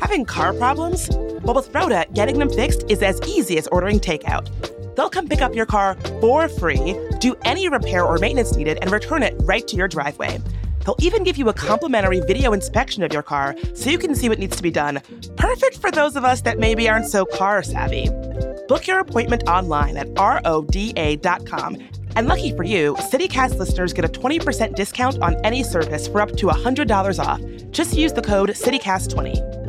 Having car problems? Well, with Rhoda, getting them fixed is as easy as ordering takeout. They'll come pick up your car for free, do any repair or maintenance needed, and return it right to your driveway. They'll even give you a complimentary video inspection of your car so you can see what needs to be done. Perfect for those of us that maybe aren't so car savvy. Book your appointment online at roda.com. And lucky for you, CityCast listeners get a 20% discount on any service for up to $100 off. Just use the code CityCast20.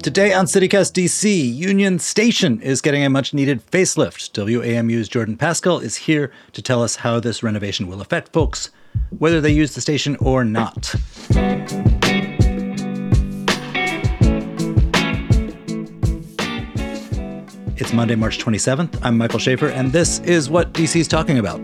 Today on CityCast DC, Union Station is getting a much needed facelift. WAMU's Jordan Pascale is here to tell us how this renovation will affect folks, whether they use the station or not. It's Monday, March 27th. I'm Michael Schaefer, and this is what DC's talking about.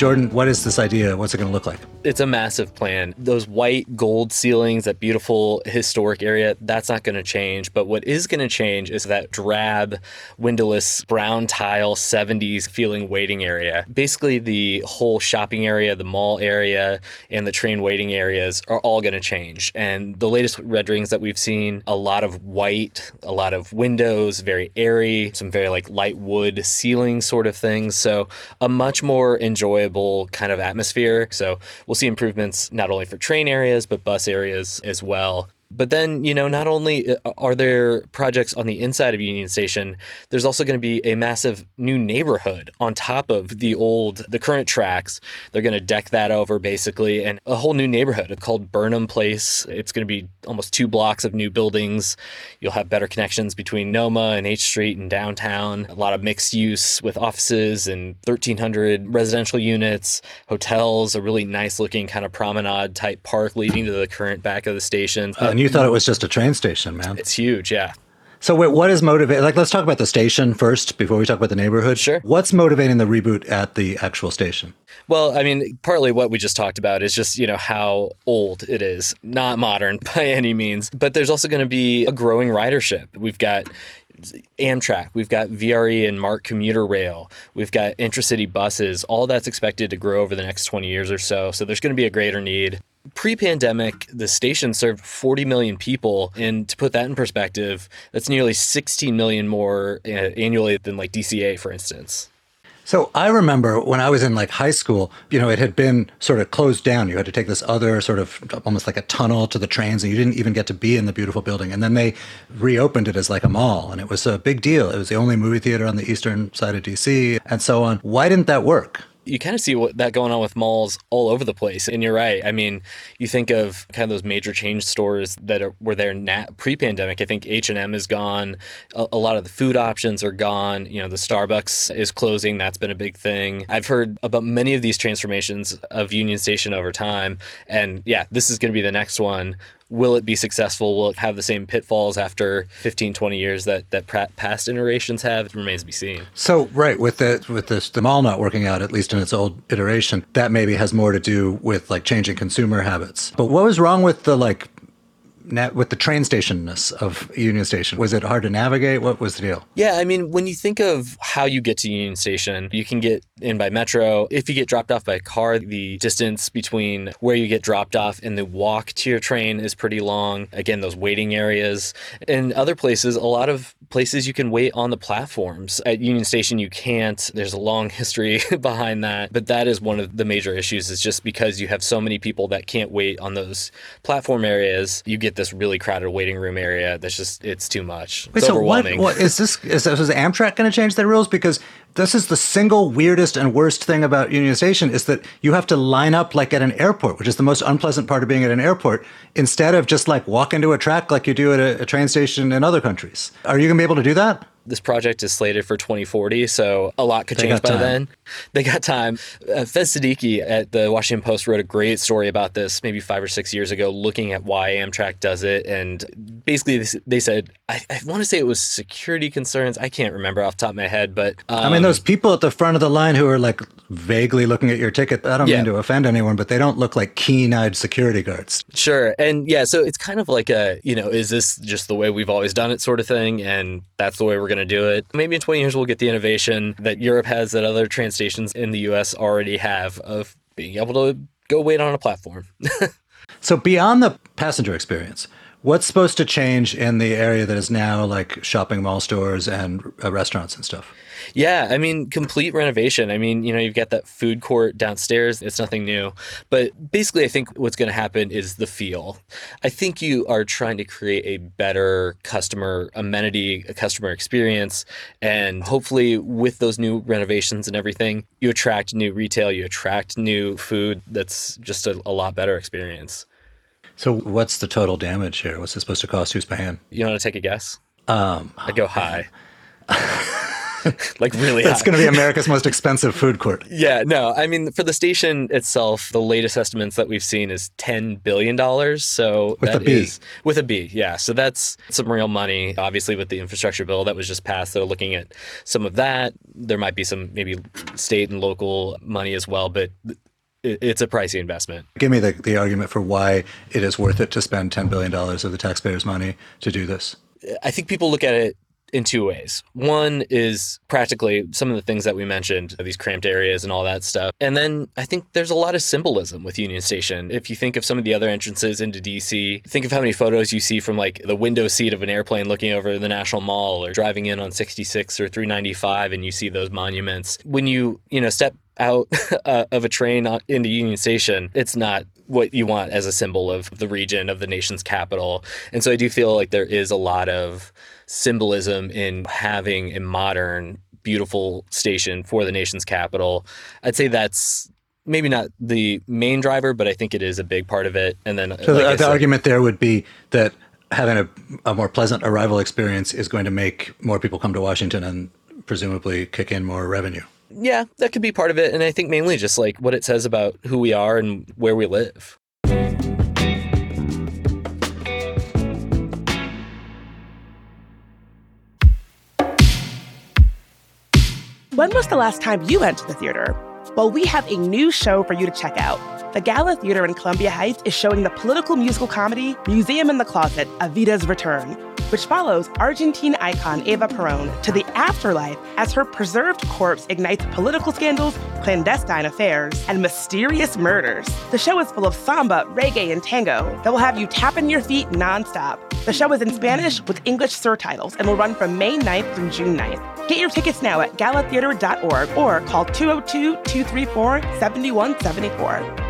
Jordan, what is this idea? What's it going to look like? It's a massive plan. Those white gold ceilings, that beautiful historic area, that's not going to change. But what is going to change is that drab, windowless, brown tile, 70s feeling waiting area. Basically, the whole shopping area, the mall area, and the train waiting areas are all going to change. And the latest renderings that we've seen, a lot of white, a lot of windows, very airy, some very like light wood ceiling sort of things. So a much more enjoyable kind of atmosphere. So we'll see improvements not only for train areas, but bus areas as well. But then, you know, not only uh, are there projects on the inside of Union Station, there's also going to be a massive new neighborhood on top of the old, the current tracks. They're going to deck that over basically, and a whole new neighborhood called Burnham Place. It's going to be almost two blocks of new buildings. You'll have better connections between Noma and H Street and downtown. A lot of mixed use with offices and 1,300 residential units, hotels, a really nice looking kind of promenade type park leading to the current back of the station. Uh, you thought it was just a train station, man. It's huge, yeah. So wait, what is motivating? Like, let's talk about the station first before we talk about the neighborhood. Sure. What's motivating the reboot at the actual station? Well, I mean, partly what we just talked about is just, you know, how old it is. Not modern by any means, but there's also going to be a growing ridership. We've got Amtrak, we've got VRE and MARC commuter rail, we've got intracity buses. All that's expected to grow over the next 20 years or so. So there's going to be a greater need. Pre pandemic, the station served 40 million people. And to put that in perspective, that's nearly 16 million more uh, annually than like DCA, for instance. So I remember when I was in like high school, you know, it had been sort of closed down. You had to take this other sort of almost like a tunnel to the trains, and you didn't even get to be in the beautiful building. And then they reopened it as like a mall, and it was a big deal. It was the only movie theater on the eastern side of DC, and so on. Why didn't that work? You kind of see what that going on with malls all over the place. And you're right. I mean, you think of kind of those major chain stores that are, were there pre-pandemic. I think H and M is gone. A, a, lot of the food options are gone. You know, the Starbucks is closing. That's been a big thing. I've heard about many of these transformations of Union Station over time. And yeah, this is going to be the next one will it be successful? Will it have the same pitfalls after 15, 20 years that, that past iterations have? It remains to be seen. So, right, with the, with this, the mall not working out, at least in its old iteration, that maybe has more to do with like changing consumer habits. But what was wrong with the like with the train stationness of Union Station? Was it hard to navigate? What was the deal? Yeah, I mean, when you think of how you get to Union Station, you can get in by metro. If you get dropped off by car, the distance between where you get dropped off and the walk to your train is pretty long. Again, those waiting areas. In other places, a lot of places you can wait on the platforms. At Union Station, you can't. There's a long history behind that. But that is one of the major issues, is just because you have so many people that can't wait on those platform areas, you get this really crowded waiting room area. That's just it's too much. It's Wait, so overwhelming. What, what is this? Is, is Amtrak going to change their rules? Because this is the single weirdest and worst thing about Union Station is that you have to line up like at an airport, which is the most unpleasant part of being at an airport, instead of just like walk into a track like you do at a, a train station in other countries. Are you going to be able to do that? This project is slated for 2040, so a lot could They change by time. then. They got time. Uh, Faiz Siddiqui at the Washington Post wrote a great story about this maybe five or six years ago, looking at why Amtrak does it. And basically, they they said, I, I want to say it was security concerns. I can't remember off the top of my head, but um, I mean, those people at the front of the line who are like vaguely looking at your ticket, I don't Yeah. mean to offend anyone, but they don't look like keen eyed security guards. Sure. And yeah, so it's kind of like a, you know, is this just the way we've always done it sort of thing? And that's the way we're going to do it. Maybe in 20 years, we'll get the innovation that Europe has that other train stations in the US already have of being able to go wait on a platform. So, beyond the passenger experience, what's supposed to change in the area that is now like shopping mall stores and uh, restaurants and stuff? Yeah, I mean, complete renovation. I mean, you know, you've got that food court downstairs. It's nothing new. But basically, I think what's going to happen is the feel. I think you are trying to create a better customer amenity, a customer experience. And hopefully, with those new renovations and everything, you attract new retail, you attract new food that's just a, a lot better experience. So, what's the total damage here? What's it supposed to cost? Who's paying? You want to take a guess? Um, I go high. like really That's going to be America's most expensive food court. Yeah, no, I mean, for the station itself, the latest estimates that we've seen is $10 billion. So With a that B. is- with a B, yeah. So that's some real money. Obviously, with the infrastructure bill that was just passed, they're looking at some of that. There might be some maybe state and local money as well, but it's a pricey investment. Give me the, the argument for why it is worth it to spend $10 billion of the taxpayers' money to do this. I think people look at it in two ways. One is practically some of the things that we mentioned, these cramped areas and all that stuff. And then I think there's a lot of symbolism with Union Station. If you think of some of the other entrances into DC, think of how many photos you see from like the window seat of an airplane looking over the National Mall or driving in on 66 or 395 and you see those monuments. When you, you know, step out uh, of a train into Union Station, it's not what you want as a symbol of the region of the nation's capital. And so I do feel like there is a lot of symbolism in having a modern, beautiful station for the nation's capital. I'd say that's maybe not the main driver, but I think it is a big part of it. And then, So like the, the argument there would be that having a, a more pleasant arrival experience is going to make more people come to Washington and presumably kick in more revenue. Yeah, that could be part of it. And I think mainly just like what it says about who we are and where we live. When was the last time you went to the theater? Well, we have a new show for you to check out. The Gala Theater in Columbia Heights is showing the political musical comedy Museum in the Closet, Evita's Return, which follows Argentine icon Eva Perón to the afterlife as her preserved corpse ignites political scandals, clandestine affairs, and mysterious murders. The show is full of samba, reggae, and tango that will have you tapping your feet nonstop. The show is in Spanish with English surtitles and will run from May 9th through June 9th. Get your tickets now at galatheater.org or call 202 234 7174.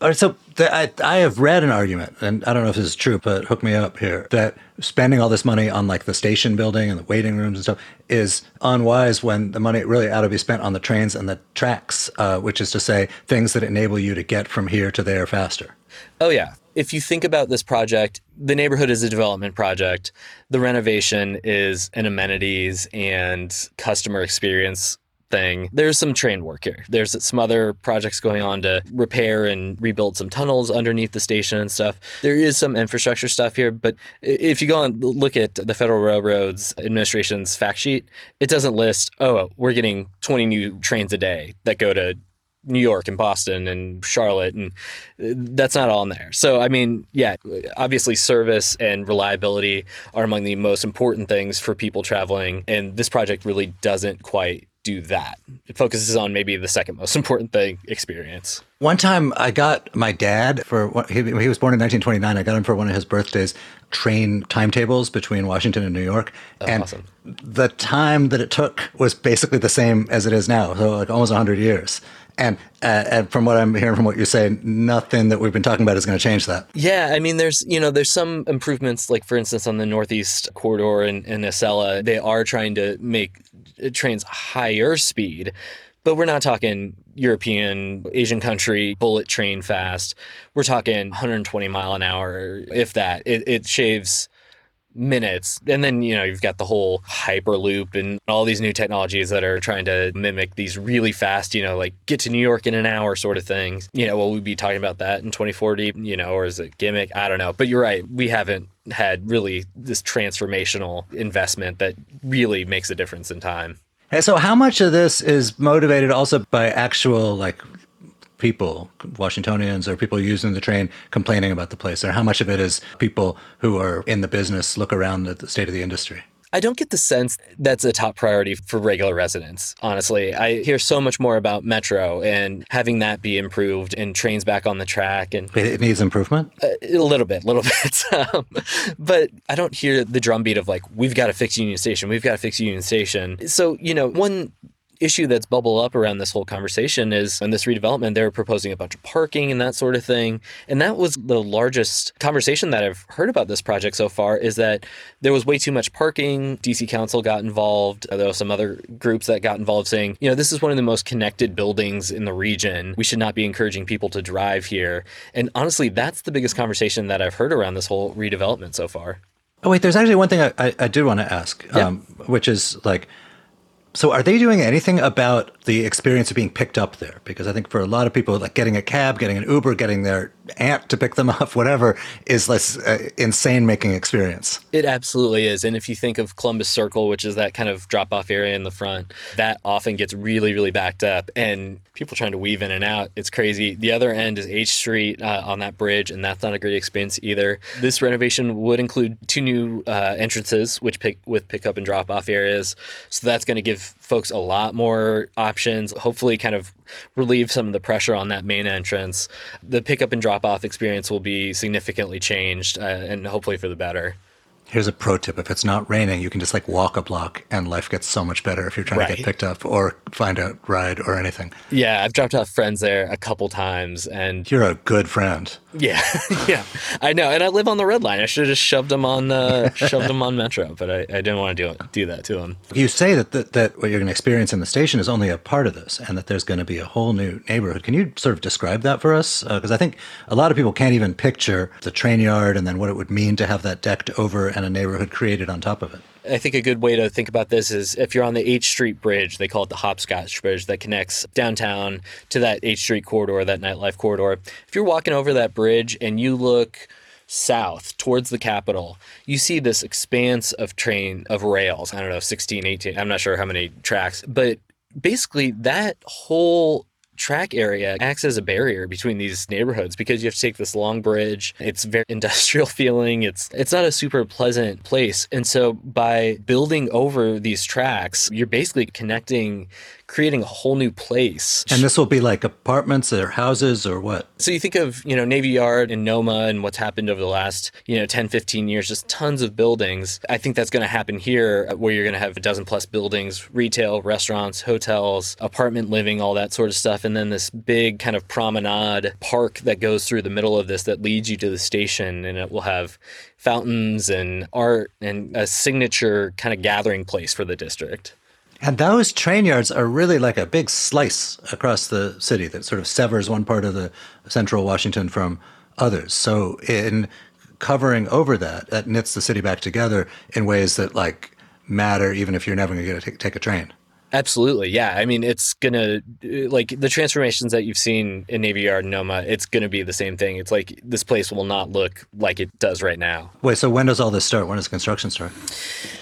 All right, so I, I have read an argument, and I don't know if this is true, but hook me up here, that spending all this money on like the station building and the waiting rooms and stuff is unwise when the money really ought to be spent on the trains and the tracks, uh, which is to say things that enable you to get from here to there faster. Oh, yeah. If you think about this project, the neighborhood is a development project. The renovation is an amenities and customer experience thing. There's some train work here. There's some other projects going on to repair and rebuild some tunnels underneath the station and stuff. There is some infrastructure stuff here, but if you go and look at the Federal Railroads Administration's fact sheet, it doesn't list, oh, we're getting 20 new trains a day that go to New York and Boston and Charlotte, and uh, that's not all in there. So, I mean, yeah, obviously, service and reliability are among the most important things for people traveling, and this project really doesn't quite do that. It focuses on maybe the second most important thing experience. One time I got my dad for he, he was born in 1929. I got him for one of his birthdays train timetables between Washington and New York. Oh, and awesome. the time that it took was basically the same as it is now. So like almost 100 years. And, uh, and from what I'm hearing from what you say, nothing that we've been talking about is going to change that. Yeah, I mean, there's you know there's some improvements, like for instance on the Northeast corridor in, in Acela, they are trying to make trains higher speed, but we're not talking European, Asian country bullet train fast. We're talking 120 mile an hour, if that. It, it shaves minutes. And then, you know, you've got the whole Hyperloop and all these new technologies that are trying to mimic these really fast, you know, like get to New York in an hour sort of things. You know, will we be talking about that in 2040, you know, or is it gimmick? I don't know. But you're right. We haven't had really this transformational investment that really makes a difference in time. And so how much of this is motivated also by actual like people, Washingtonians or people using the train complaining about the place? Or how much of it is people who are in the business look around at the state of the industry? I don't get the sense that's a top priority for regular residents, honestly. I hear so much more about Metro and having that be improved and trains back on the track and It needs improvement. a little bit, little bit. Um, but I don't hear the drumbeat of like, we've got to fix Union Station, we've got to fix Union Station. So, you know, one issue that's bubbled up around this whole conversation is in this redevelopment, they're proposing a bunch of parking and that sort of thing. And that was the largest conversation that I've heard about this project so far is that there was way too much parking. DC Council got involved. There were some other groups that got involved saying, you know, this is one of the most connected buildings in the region. We should not be encouraging people to drive here. And honestly, that's the biggest conversation that I've heard around this whole redevelopment so far. Oh wait, there's actually one thing I, I, I did want to ask, Yeah. um, which is like, so are they doing anything about the experience of being picked up there? Because I think for a lot of people, like getting a cab, getting an Uber, getting their aunt to pick them up, whatever, is less uh, insane making experience. It absolutely is. And if you think of Columbus Circle, which is that kind of drop off area in the front, that often gets really, really backed up and people trying to weave in and out. It's crazy. The other end is H Street uh, on that bridge, and that's not a great experience either. This renovation would include two new uh, entrances, which pick with pickup and drop off areas. So that's going to give folks a lot more options, hopefully, kind of relieve some of the pressure on that main entrance. The pickup and drop off experience will be significantly changed uh, and hopefully for the better. Here's a pro tip: if it's not raining, you can just like walk a block, and life gets so much better if you're trying to get picked up or find a ride or anything. Yeah, I've dropped off friends there a couple times, and You're a good friend. Yeah, yeah, I know. And I live on the red line. I should have just shoved them on, uh, shoved them on Metro, but I, I didn't want to do it, do that to them. You say that, that that what you're going to experience in the station is only a part of this, and that there's going to be a whole new neighborhood. Can you sort of describe that for us? Because I think a lot of people can't even picture the train yard and then what it would mean to have that decked over and a neighborhood created on top of it. I think a good way to think about this is if you're on the H Street Bridge, they call it the Hopscotch Bridge that connects downtown to that H Street corridor, that nightlife corridor. If you're walking over that bridge and you look south towards the Capitol, you see this expanse of train of rails. I don't know, 16, 18, I'm not sure how many tracks, but basically that whole track area acts as a barrier between these neighborhoods because you have to take this long bridge. It's very industrial feeling. It's it's not a super pleasant place. And so by building over these tracks you're basically connecting creating a whole new place And this will be like apartments or houses or what? so you think of, you know, Navy Yard and Noma and what's happened over the last, you know, 10, 15 years, just tons of buildings. I think that's going to happen here uh, where you're going to have a dozen plus buildings, retail, restaurants, hotels, apartment living, all that sort of stuff. And then this big kind of promenade park that goes through the middle of this that leads you to the station and it will have fountains and art and a signature kind of gathering place for the district. And those train yards are really like a big slice across the city that sort of severs one part of the central Washington from others. So in covering over that, that knits the city back together in ways that like matter even if you're never going to take a train. Absolutely. Yeah. I mean, it's going to, like, the transformations that you've seen in Navy Yard and Noma, it's going to be the same thing. It's like this place will not look like it does right now. Wait, so when does all this start? When does construction start?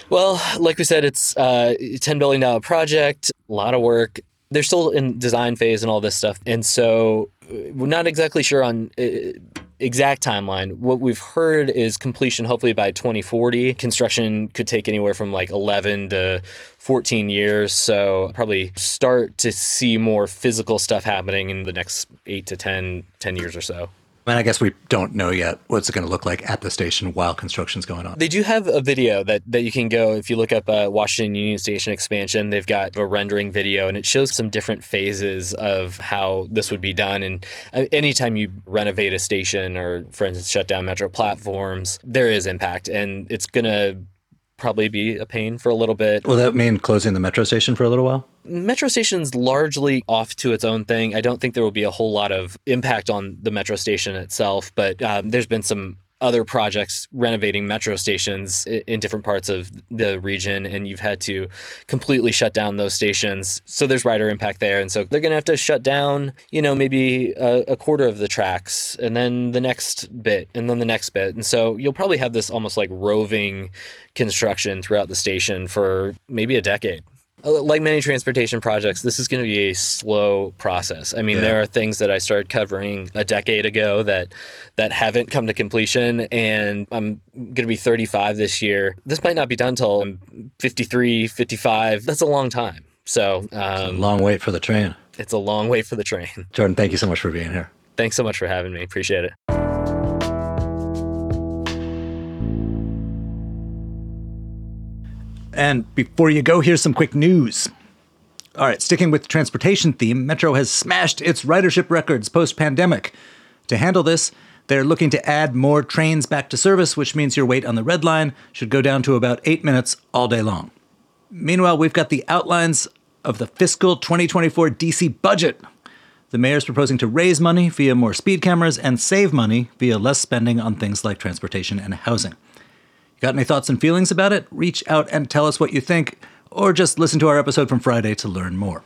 Well, like we said, it's uh, a $10 billion project, a lot of work. They're still in design phase and all this stuff. And so uh, we're not exactly sure on uh, exact timeline. What we've heard is completion hopefully by 2040. Construction could take anywhere from like 11 to 14 years. So probably start to see more physical stuff happening in the next 8 to 10 10 years or so. And I guess we don't know yet what's it going to look like at the station while construction's going on. They do have a video that, that you can go if you look up uh, Washington Union Station expansion. They've got a rendering video, and it shows some different phases of how this would be done. And uh, anytime you renovate a station or, for instance, shut down metro platforms, there is impact, and it's going to probably be a pain for a little bit. Will that mean closing the metro station for a little while? Metro Station's largely off to its own thing. I don't think there will be a whole lot of impact on the metro station itself, but um, there's been some other projects renovating metro stations in different parts of the region, and you've had to completely shut down those stations. So there's rider impact there. And so they're going to have to shut down, you know, maybe a, a, quarter of the tracks, and then the next bit, and then the next bit. And so you'll probably have this almost like roving construction throughout the station for maybe a decade. Uh, like many transportation projects, this is going to be a slow process. I mean, yeah. there are things that I started covering a decade ago that that haven't come to completion, and I'm going to be 35 this year. This might not be done until I'm 53, 55. That's a long time. So, um, long wait for the train. It's a long wait for the train. Jordan, thank you so much for being here. Thanks so much for having me. Appreciate it. And before you go, here's some quick news. All right, sticking with the transportation theme, Metro has smashed its ridership records post pandemic. To handle this, they're looking to add more trains back to service, which means your wait on the red line should go down to about eight minutes all day long. Meanwhile, we've got the outlines of the fiscal 2024 DC budget. The mayor's proposing to raise money via more speed cameras and save money via less spending on things like transportation and housing. Got any thoughts and feelings about it? Reach out and tell us what you think, or just listen to our episode from Friday to learn more.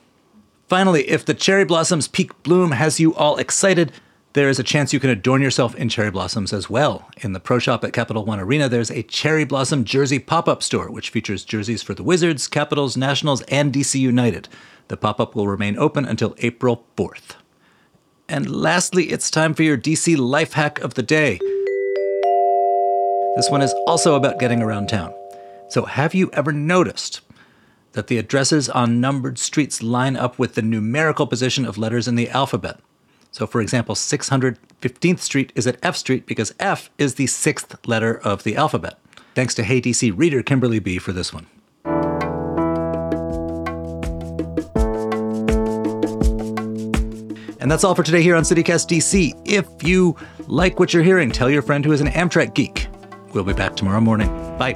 Finally, if the cherry blossoms peak bloom has you all excited, there is a chance you can adorn yourself in cherry blossoms as well. In the Pro Shop at Capital One Arena, there's a cherry blossom jersey pop up store, which features jerseys for the Wizards, Capitals, Nationals, and DC United. The pop up will remain open until April 4th. And lastly, it's time for your DC life hack of the day. This one is also about getting around town. So, have you ever noticed that the addresses on numbered streets line up with the numerical position of letters in the alphabet? So, for example, 615th Street is at F Street because F is the sixth letter of the alphabet. Thanks to Hey DC reader Kimberly B for this one. And that's all for today here on CityCast DC. If you like what you're hearing, tell your friend who is an Amtrak geek. We'll be back tomorrow morning. Bye.